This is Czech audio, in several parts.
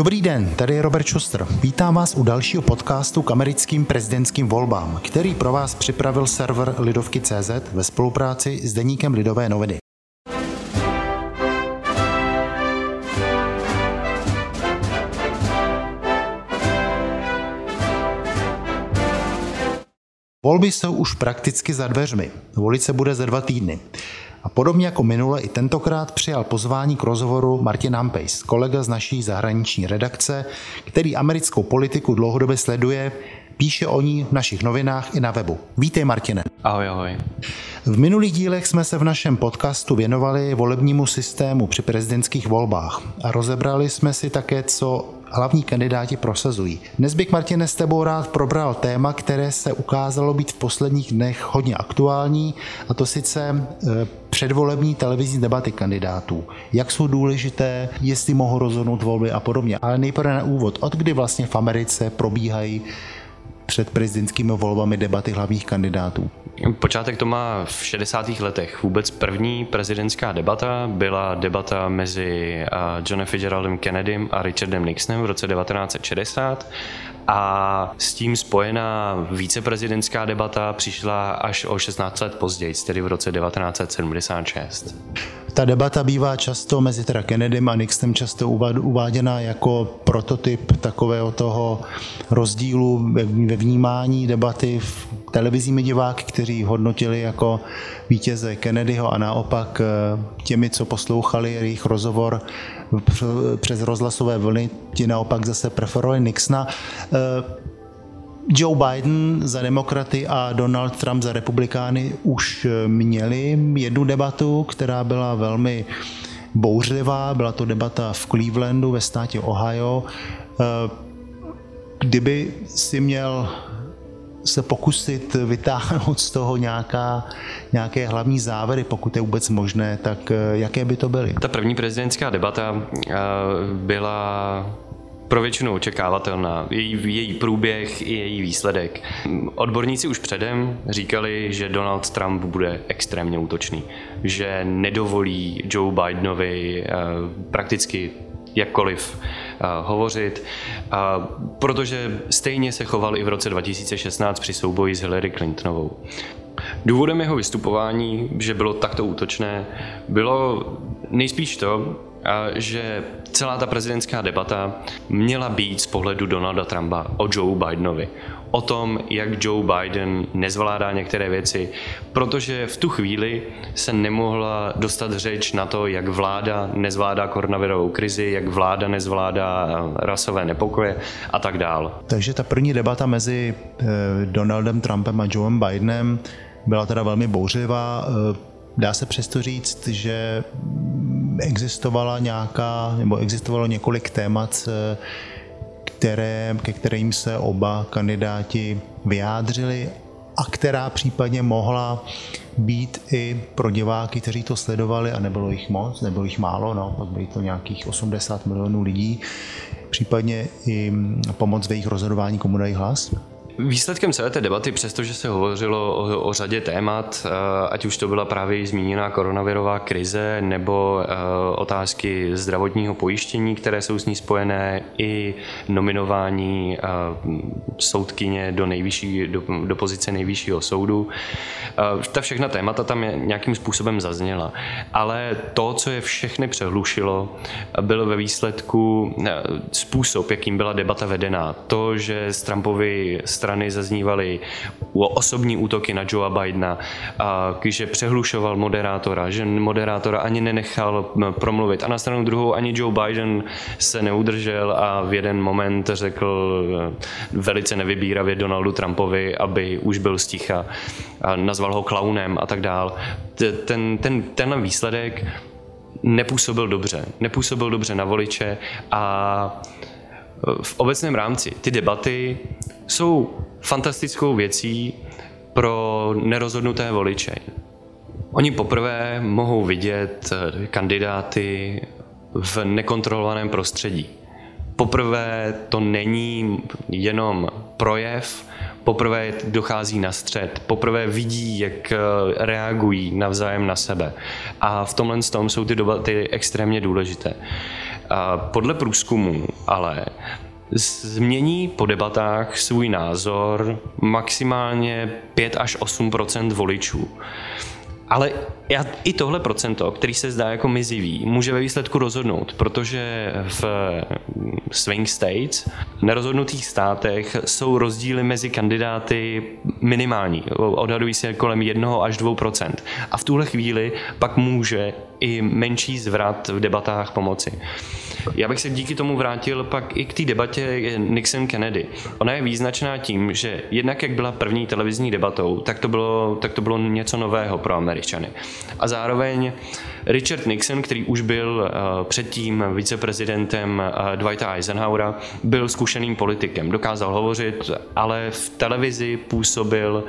Dobrý den, tady je Robert Schuster. Vítám vás u dalšího podcastu k americkým prezidentským volbám, který pro vás připravil server Lidovky.cz ve spolupráci s deníkem Lidové noviny. Volby jsou už prakticky za dveřmi. Volit se bude za dva týdny. A podobně jako minule i tentokrát přijal pozvání k rozhovoru Martin Hampejs, kolega z naší zahraniční redakce, který americkou politiku dlouhodobě sleduje, píše o ní v našich novinách i na webu. Vítej Martine. Ahoj, ahoj. V minulých dílech jsme se v našem podcastu věnovali volebnímu systému při prezidentských volbách a rozebrali jsme si také, co hlavní kandidáti prosazují. Dnes bych, Martine, s tebou rád probral téma, které se ukázalo být v posledních dnech hodně aktuální, a to sice e, předvolební televizní debaty kandidátů. Jak jsou důležité, jestli mohou rozhodnout volby a podobně. Ale nejprve na úvod, od kdy vlastně v Americe probíhají před prezidentskými volbami debaty hlavních kandidátů? Počátek to má v 60. letech. Vůbec první prezidentská debata byla debata mezi Johnem Fitzgeraldem Kennedym a Richardem Nixonem v roce 1960 a s tím spojená víceprezidentská debata přišla až o 16 let později, tedy v roce 1976. Ta debata bývá často mezi teda Kennedym a Nixonem často uváděna jako prototyp takového toho rozdílu ve vnímání debaty v televizními diváky, kteří hodnotili jako vítěze Kennedyho a naopak eh, těmi, co poslouchali jejich rozhovor přes rozhlasové vlny, ti naopak zase preferovali Nixona. Eh, Joe Biden za demokraty a Donald Trump za republikány už eh, měli jednu debatu, která byla velmi bouřlivá. Byla to debata v Clevelandu ve státě Ohio. Kdyby si měl se pokusit vytáhnout z toho nějaká, nějaké hlavní závěry, pokud je vůbec možné, tak eh, jaké by to byly? Ta první prezidentská debata eh, byla pro většinu očekávatelná. Její, její průběh i její výsledek. Odborníci už předem říkali, že Donald Trump bude extrémně útočný, že nedovolí Joe Bidenovi eh, prakticky jakkoliv uh, hovořit, uh, protože stejně se choval i v roce 2016 při souboji s Hillary Clintonovou. Důvodem jeho vystupování, že bylo takto útočné, bylo nejspíš to, že celá ta prezidentská debata měla být z pohledu Donalda Trumpa o Joe Bidenovi. O tom, jak Joe Biden nezvládá některé věci, protože v tu chvíli se nemohla dostat řeč na to, jak vláda nezvládá koronavirovou krizi, jak vláda nezvládá rasové nepokoje a tak dál. Takže ta první debata mezi eh, Donaldem Trumpem a Joeem Bidenem byla teda velmi bouřivá. Eh, dá se přesto říct, že existovala nějaká, nebo existovalo několik témat, eh, které, ke kterým se oba kandidáti vyjádřili a která případně mohla být i pro diváky, kteří to sledovali, a nebylo jich moc, nebylo jich málo, no, bylo to nějakých 80 milionů lidí, případně i pomoc ve jejich rozhodování, komu dají hlas? Výsledkem celé té debaty, přestože se hovořilo o, o řadě témat, eh, ať už to byla právě zmíněná koronavirová krize nebo eh, otázky zdravotního pojištění, které jsou s ní spojené, i nominování eh, soudkyně do, nejvyšší, do, do pozice nejvyššího soudu. Ta všechna témata tam nějakým způsobem zazněla. Ale to, co je všechny přehlušilo, byl ve výsledku způsob, jakým byla debata vedená. To, že z Trumpovy strany zaznívaly osobní útoky na Joea Bidena, a že přehlušoval moderátora, že moderátora ani nenechal promluvit. A na stranu druhou ani Joe Biden se neudržel a v jeden moment řekl e, velice nevybíravě Donaldu Trumpovi, aby už byl sticha a nazval ho klaunem a tak dál. Ten, ten, ten výsledek nepůsobil dobře. Nepůsobil dobře na voliče a v obecném rámci ty debaty jsou fantastickou věcí pro nerozhodnuté voliče. Oni poprvé mohou vidět eh, kandidáty v nekontrolovaném prostředí. Poprvé to není jenom projev, poprvé dochází na střed, poprvé vidí, jak eh, reagují navzájem na sebe. A v tomhle tom jsou ty debaty extrémně důležité. Podle průzkumu ale změní po debatách svůj názor maximálně 5 až 8% voličů. Ale i tohle procento, který se zdá jako mizivý, může ve výsledku rozhodnout, protože v swing states, nerozhodnutých státech, jsou rozdíly mezi kandidáty minimální. Odhadují se kolem 1 až 2% A v tuhle chvíli pak může i menší zvrat v debatách pomoci. Já bych se díky tomu vrátil pak i k té debatě Nixon-Kennedy. Ona je význačná tím, že jednak jak byla první televizní debatou, tak to bylo, tak to bylo něco nového pro Američany. A zároveň Richard Nixon, který už byl uh, předtím viceprezidentem uh, Dwighta Eisenhowera, byl zkušeným politikem. Dokázal hovořit, ale v televizi působil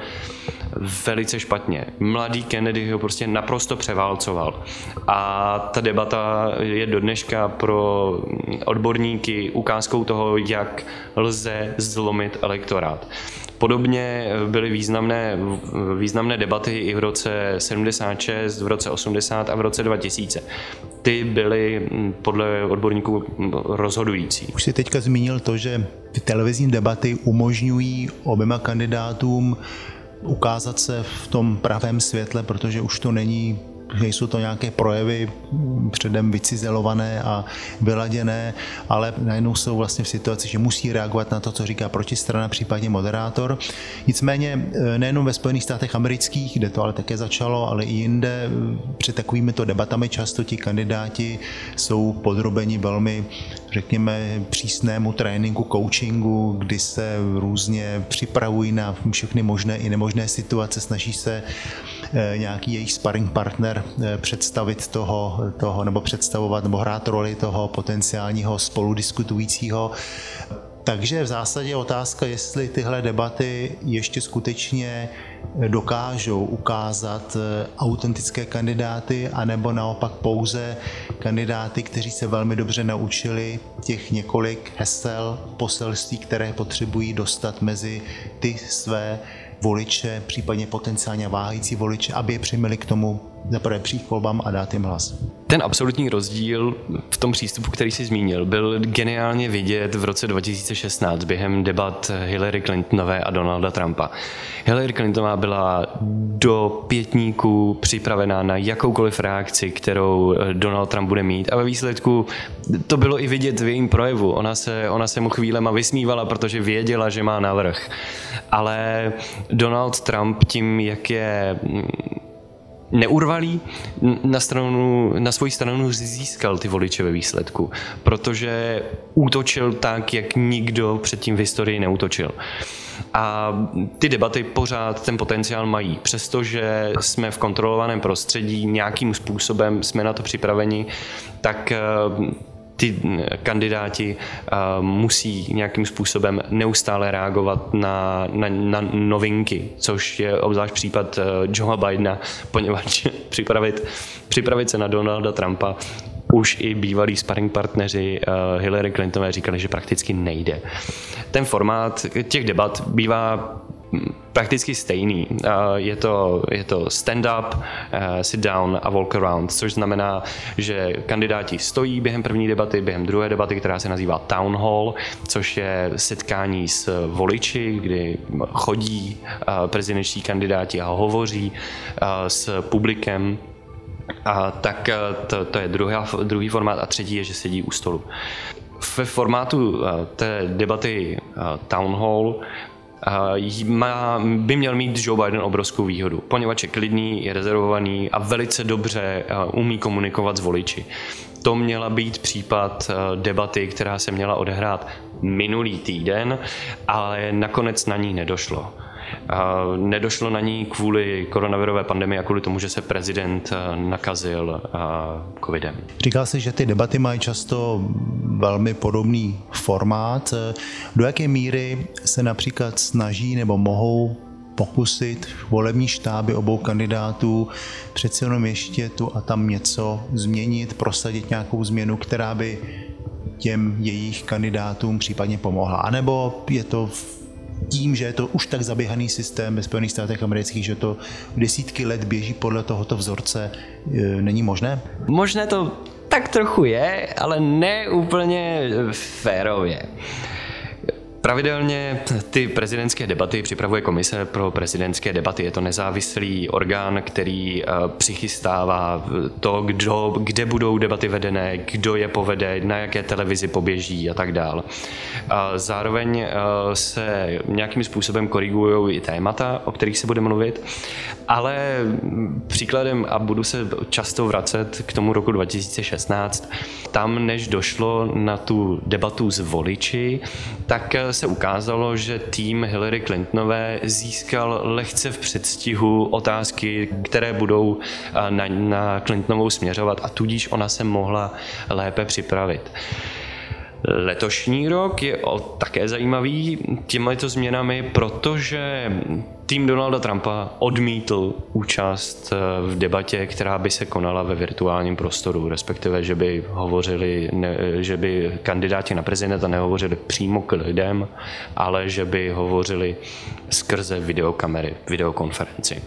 velice špatně. Mladý Kennedy ho prostě naprosto převálcoval. A ta debata je do dneška pro odborníky ukázkou toho, jak lze zlomit elektorát. Podobně byly významné, významné debaty i v roce 76, v roce 80 a v roce 2000. Ty byly podle odborníků rozhodující. Už si teďka zmínil to, že ty televizní debaty umožňují oběma kandidátům ukázat se v tom pravém světle, protože už to není že jsou to nějaké projevy předem vycizelované a vyladěné, ale najednou jsou vlastně v situaci, že musí reagovat na to, co říká protistrana, případně moderátor. Nicméně eh, nejenom ve Spojených státech amerických, kde to ale také začalo, ale i jinde eh, před takovými to debatami často ti kandidáti jsou podrobeni velmi, řekněme, přísnému tréninku, coachingu, kdy se různě připravují na všechny možné i nemožné situace, snaží se nějaký jejich sparring partner Eh, představit toho, toho, nebo představovat, nebo hrát roli toho potenciálního spoludiskutujícího. Takže v zásadě otázka, jestli tyhle debaty ještě skutečně dokážou ukázat eh, autentické kandidáty, anebo naopak pouze kandidáty, kteří se velmi dobře naučili těch několik hesel, poselství, které potřebují dostat mezi ty své voliče, případně potenciálně váhající voliče, aby je přiměli k tomu zaprvé přijít k volbám a dát jim hlas. Ten absolutní rozdíl v tom přístupu, který jsi zmínil, byl geniálně vidět v roce 2016 během debat Hillary Clintonové a Donalda Trumpa. Hillary Clintonová byla do pětníků připravená na jakoukoliv reakci, kterou Donald Trump bude mít a ve výsledku to bylo i vidět v jejím projevu. Ona se, ona se mu chvílema vysmívala, protože věděla, že má navrh. Ale Donald Trump tím, jak je neurvalý, na, stranu, na svoji stranu získal ty voliče ve výsledku, protože útočil tak, jak nikdo předtím v historii neútočil. A ty debaty pořád ten potenciál mají, přestože jsme v kontrolovaném prostředí, nějakým způsobem jsme na to připraveni, tak ty kandidáti musí nějakým způsobem neustále reagovat na, na, na novinky, což je obzvlášť případ e, Joea Bidena, poněvadž připravit, připravit se na Donalda Trumpa už i bývalí sparring partneři Hillary Clintonové říkali, že prakticky nejde. Ten formát těch debat bývá prakticky stejný. Je to, je to stand-up, eh, sit down a walk around, což znamená, že kandidáti stojí během první debaty, během druhé debaty, která se nazývá town hall, což je setkání s voliči, kdy chodí eh, prezidentští kandidáti a hovoří eh, s publikem a tak to, to je druhá, druhý formát a třetí je, že sedí u stolu. Ve formátu té debaty Town Hall má, by měl mít Joe Biden obrovskou výhodu, poněvadž je klidný, je rezervovaný a velice dobře umí komunikovat s voliči. To měla být případ debaty, která se měla odehrát minulý týden, ale nakonec na ní nedošlo. Nedošlo na ní kvůli koronavirové pandemii a kvůli tomu, že se prezident nakazil covidem. Říkal jsi, že ty debaty mají často velmi podobný formát. Do jaké míry se například snaží nebo mohou pokusit volební štáby obou kandidátů přeci jenom ještě tu a tam něco změnit, prosadit nějakou změnu, která by těm jejich kandidátům případně pomohla. A nebo je to tím, že je to už tak zaběhaný systém ve Spojených státech amerických, že to desítky let běží podle tohoto vzorce, e, není možné? Možné to tak trochu je, ale ne úplně férově. Pravidelně ty prezidentské debaty připravuje Komise pro prezidentské debaty. Je to nezávislý orgán, který eh, přichystává to, kdo, kde budou debaty vedené, kdo je povede, na jaké televizi poběží a tak dál. Zároveň eh, se nějakým způsobem korigují i témata, o kterých se bude mluvit, ale příkladem, a budu se často vracet k tomu roku 2016, tam než došlo na tu debatu s voliči, tak se ukázalo, že tým Hillary Clintonové získal lehce v předstihu otázky, které budou na, na Clintonovou směřovat a tudíž ona se mohla lépe připravit. Letošní rok je také zajímavý těmito změnami, protože tým Donalda Trumpa odmítl účast eh, v debatě, která by se konala ve virtuálním prostoru, respektive, že by hovořili, ne, že by kandidáti na prezidenta nehovořili přímo k lidem, ale že by hovořili skrze videokamery, videokonferenci.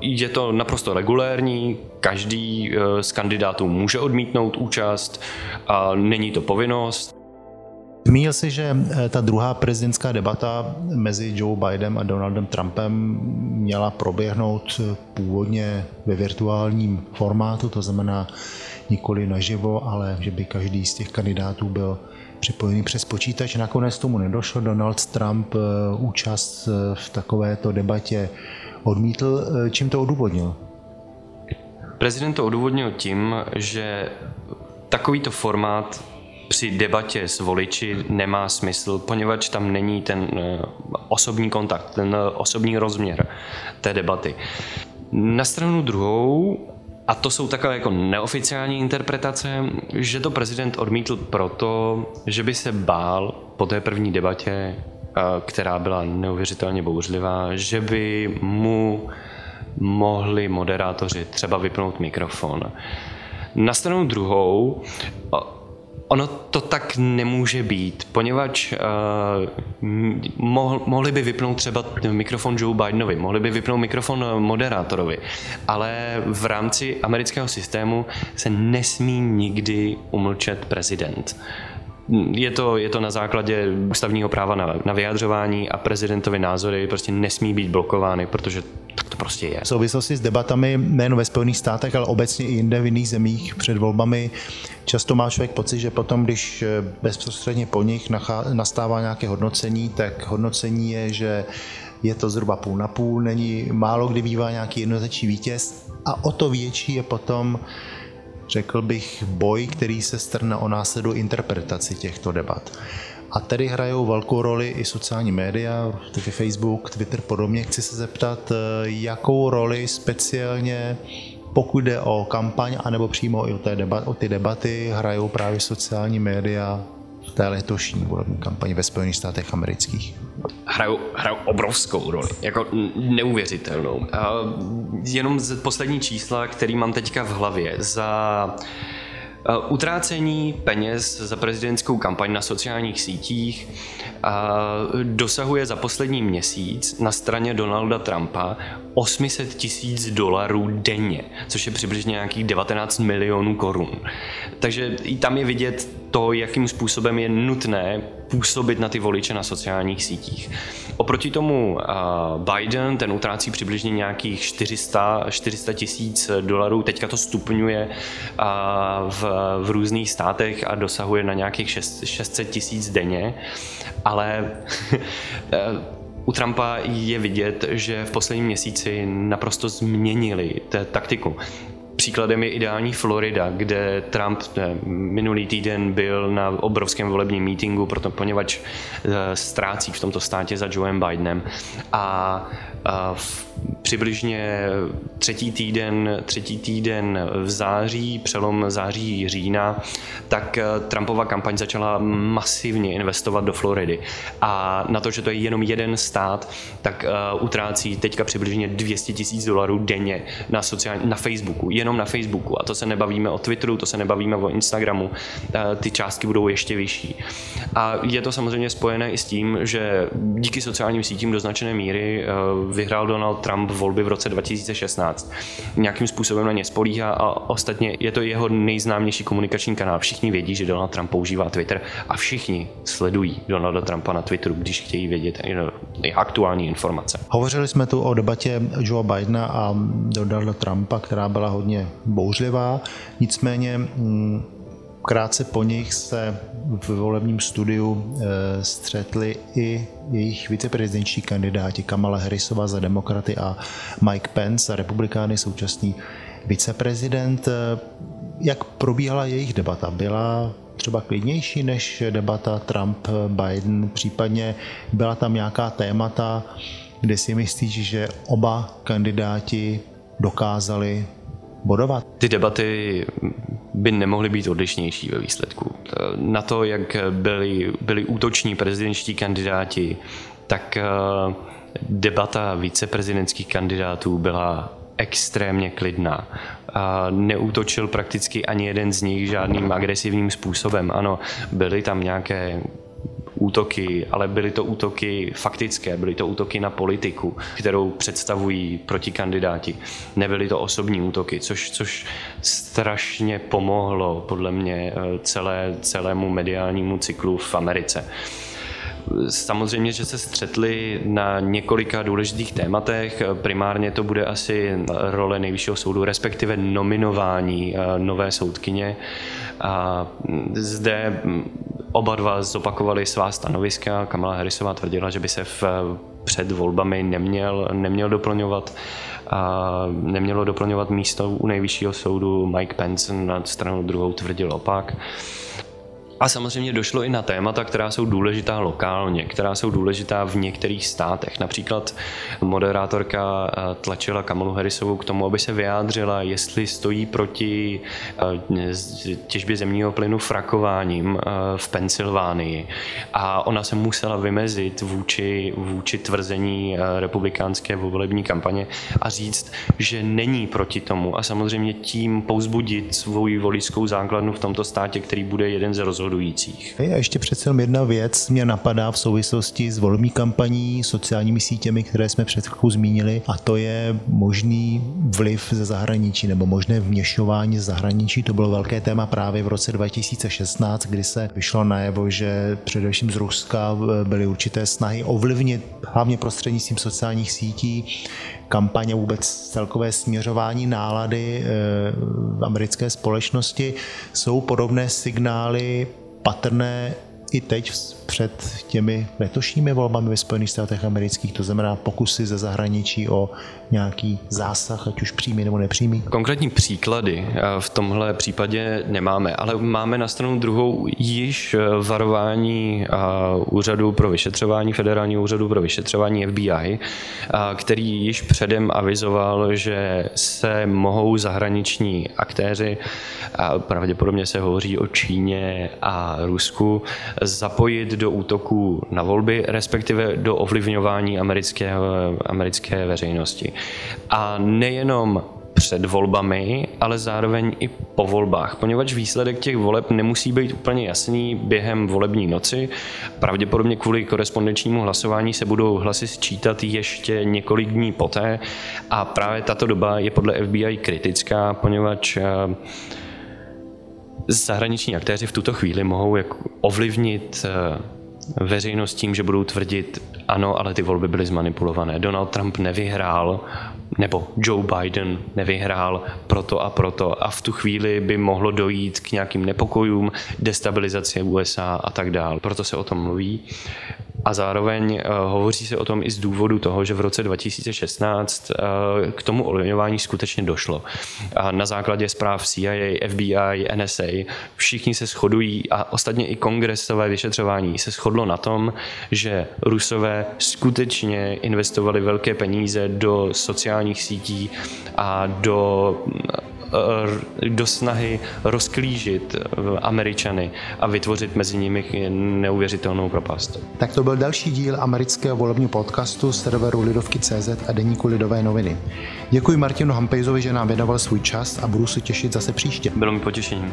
Je to naprosto regulérní, každý eh, z kandidátů může odmítnout účast a není to povinnost. Zmínil si, že eh, ta druhá prezidentská debata mezi Joe Bidenem a Donaldem Trumpem měla proběhnout eh, původně ve virtuálním formátu, to znamená nikoli naživo, ale že by každý z těch kandidátů byl připojený přes počítač. Nakonec tomu nedošlo. Donald Trump účast v takovéto debatě odmítl. Čím to odůvodnil? Prezident to odůvodnil tím, že takovýto formát při debatě s voliči nemá smysl, poněvadž tam není ten eh, osobní kontakt, ten eh, osobní rozměr té debaty. Na stranu druhou, a to jsou takové jako neoficiální interpretace, že to prezident odmítl proto, že by se bál po té první debatě, eh, která byla neuvěřitelně bouřlivá, že by mu mohli moderátoři třeba vypnout mikrofon. Na stranu druhou, Ono to tak nemůže být, poněvadž uh, mohl, mohli by vypnout třeba mikrofon Joe Bidenovi, mohli by vypnout mikrofon moderátorovi, ale v rámci amerického systému se nesmí nikdy umlčet prezident. Je to, je to na základě ústavního práva na, na vyjadřování a prezidentovi názory prostě nesmí být blokovány, protože prostě je. V souvislosti s debatami nejen ve Spojených státech, ale obecně i jinde v jiných zemích před volbami často má člověk pocit, že potom, když eh, bezprostředně po nich nastává nějaké hodnocení, tak hodnocení je, že je to zhruba půl na půl, není málo kdy bývá nějaký jednoznačný vítěz a o to větší je potom řekl bych, boj, který se strne o následu interpretaci těchto debat. A tady hrajou velkou roli i sociální média, taky Facebook, Twitter podobně. Chci se zeptat, eh, jakou roli speciálně pokud jde o kampaň, anebo přímo i o, té debat, o ty debaty, hrajou právě sociální média v té letošní volební kampani ve Spojených státech amerických? Hrajou, hrajou obrovskou roli, jako neuvěřitelnou. A jenom z poslední čísla, který mám teďka v hlavě, za Utrácení peněz za prezidentskou kampaň na sociálních sítích dosahuje za poslední měsíc na straně Donalda Trumpa 800 tisíc dolarů denně, což je přibližně nějakých 19 milionů korun. Takže i tam je vidět to, jakým způsobem je nutné působit na ty voliče na sociálních sítích. Oproti tomu Biden, ten utrácí přibližně nějakých 400, 400 tisíc dolarů, teďka to stupňuje v, v různých státech a dosahuje na nějakých 600 tisíc denně, ale u Trumpa je vidět, že v posledním měsíci naprosto změnili té taktiku. Příkladem je ideální Florida, kde Trump ne, minulý týden byl na obrovském volebním mítingu, proto, poněvadž e, ztrácí v tomto státě za Joeem Bidenem. A, a v, přibližně třetí týden, třetí týden v září, přelom září října, tak Trumpova kampaň začala masivně investovat do Floridy. A na to, že to je jenom jeden stát, tak utrácí teďka přibližně 200 tisíc dolarů denně na, sociální, na Facebooku, jenom jenom na Facebooku. A to se nebavíme o Twitteru, to se nebavíme o Instagramu. Ty částky budou ještě vyšší. A je to samozřejmě spojené i s tím, že díky sociálním sítím do značené míry vyhrál Donald Trump volby v roce 2016. Nějakým způsobem na ně spolíhá a ostatně je to jeho nejznámější komunikační kanál. Všichni vědí, že Donald Trump používá Twitter a všichni sledují Donalda Trumpa na Twitteru, když chtějí vědět aktuální informace. Hovořili jsme tu o debatě Joe Bidena a Donalda Trumpa, která byla hodně bouřlivá, nicméně mm, krátce po nich se v volebním studiu eh, střetli i jejich viceprezidentští kandidáti Kamala Harrisova za demokraty a Mike Pence za republikány, současný viceprezident. Jak probíhala jejich debata? Byla třeba klidnější než debata Trump-Biden, případně byla tam nějaká témata, kde si myslíš, že oba kandidáti dokázali bodovat? Ty debaty by nemohly být odlišnější ve výsledku. Na to, jak byli, byli útoční prezidentští kandidáti, tak eh, debata viceprezidentských kandidátů byla extrémně klidná. A neútočil prakticky ani jeden z nich žádným agresivním způsobem. Ano, byly tam nějaké útoky, ale byly to útoky faktické, byly to útoky na politiku, kterou představují protikandidáti. Nebyly to osobní útoky, což, což strašně pomohlo podle mě eh, celé, celému mediálnímu cyklu v Americe. Samozřejmě, že se střetli na několika důležitých tématech. Primárně to bude asi role nejvyššího soudu, respektive nominování eh, nové soudkyně. A zde oba dva zopakovali svá stanoviska. Kamala Harrisová tvrdila, že by se v, před volbami neměl, neměl doplňovat a nemělo doplňovat místo u nejvyššího soudu. Mike Pence na stranu druhou tvrdil opak. A samozřejmě došlo i na témata, která jsou důležitá lokálně, která jsou důležitá v některých státech. Například moderátorka eh, tlačila Kamalu Harrisovou k tomu, aby se vyjádřila, jestli stojí proti eh, těžbě zemního plynu frakováním eh, v Pensylvánii. A ona se musela vymezit vůči, vůči tvrzení republikánské volební kampaně a říct, že není proti tomu a samozřejmě tím pouzbudit svou voličskou základnu v tomto státě, který bude jeden z rozhodů rozhodujících. A ještě přece jedna věc mě napadá v souvislosti s volební kampaní, sociálními sítěmi, které jsme před chvilkou zmínili, a to je možný vliv ze zahraničí nebo možné vměšování ze zahraničí. To bylo velké téma právě v roce 2016, kdy se vyšlo najevo, že především z Ruska byly určité snahy ovlivnit hlavně prostřednictvím sociálních sítí kampaně vůbec celkové směřování nálady eh, v americké společnosti. Jsou podobné signály patrné i teď před těmi letošními volbami ve Spojených státech amerických, to znamená pokusy ze zahraničí o nějaký zásah, ať už přímý nebo nepřímý? Konkrétní příklady eh, v tomhle případě nemáme, ale máme na stranu druhou již eh, varování eh, úřadu pro vyšetřování, federálního úřadu pro vyšetřování FBI, který již předem avizoval, že se mohou zahraniční aktéři, a pravděpodobně se hovoří o Číně a Rusku, zapojit do útoků na volby, respektive do ovlivňování americké, americké veřejnosti. A nejenom před volbami, ale zároveň i po volbách, poněvadž výsledek těch voleb nemusí být úplně jasný během volební noci. Pravděpodobně kvůli korespondenčnímu hlasování se budou hlasy sčítat ještě několik dní poté a právě tato doba je podle FBI kritická, poněvadž eh, zahraniční aktéři v tuto chvíli mohou jak ovlivnit eh, veřejnost tím, že budou tvrdit, ano, ale ty volby byly zmanipulované. Donald Trump nevyhrál, nebo Joe Biden nevyhrál proto a proto a v tu chvíli by mohlo dojít k nějakým nepokojům, destabilizaci USA a tak dál. Proto se o tom mluví. A zároveň uh, hovoří se o tom i z důvodu toho, že v roce 2016 uh, eh, k tomu ovlivňování skutečně došlo. A na základě zpráv CIA, FBI, NSA všichni se shodují a ostatně i kongresové vyšetřování se shodlo na tom, že Rusové skutečně investovali velké peníze do sociálních sítí a do do snahy rozklížit Američany a vytvořit mezi nimi neuvěřitelnou propast. Tak to byl další díl amerického volebního podcastu serveru Lidovky.cz a deníku Lidové noviny. Děkuji Martinu Hampejzovi, že nám věnoval svůj čas a budu se těšit zase příště. Bylo mi potěšením.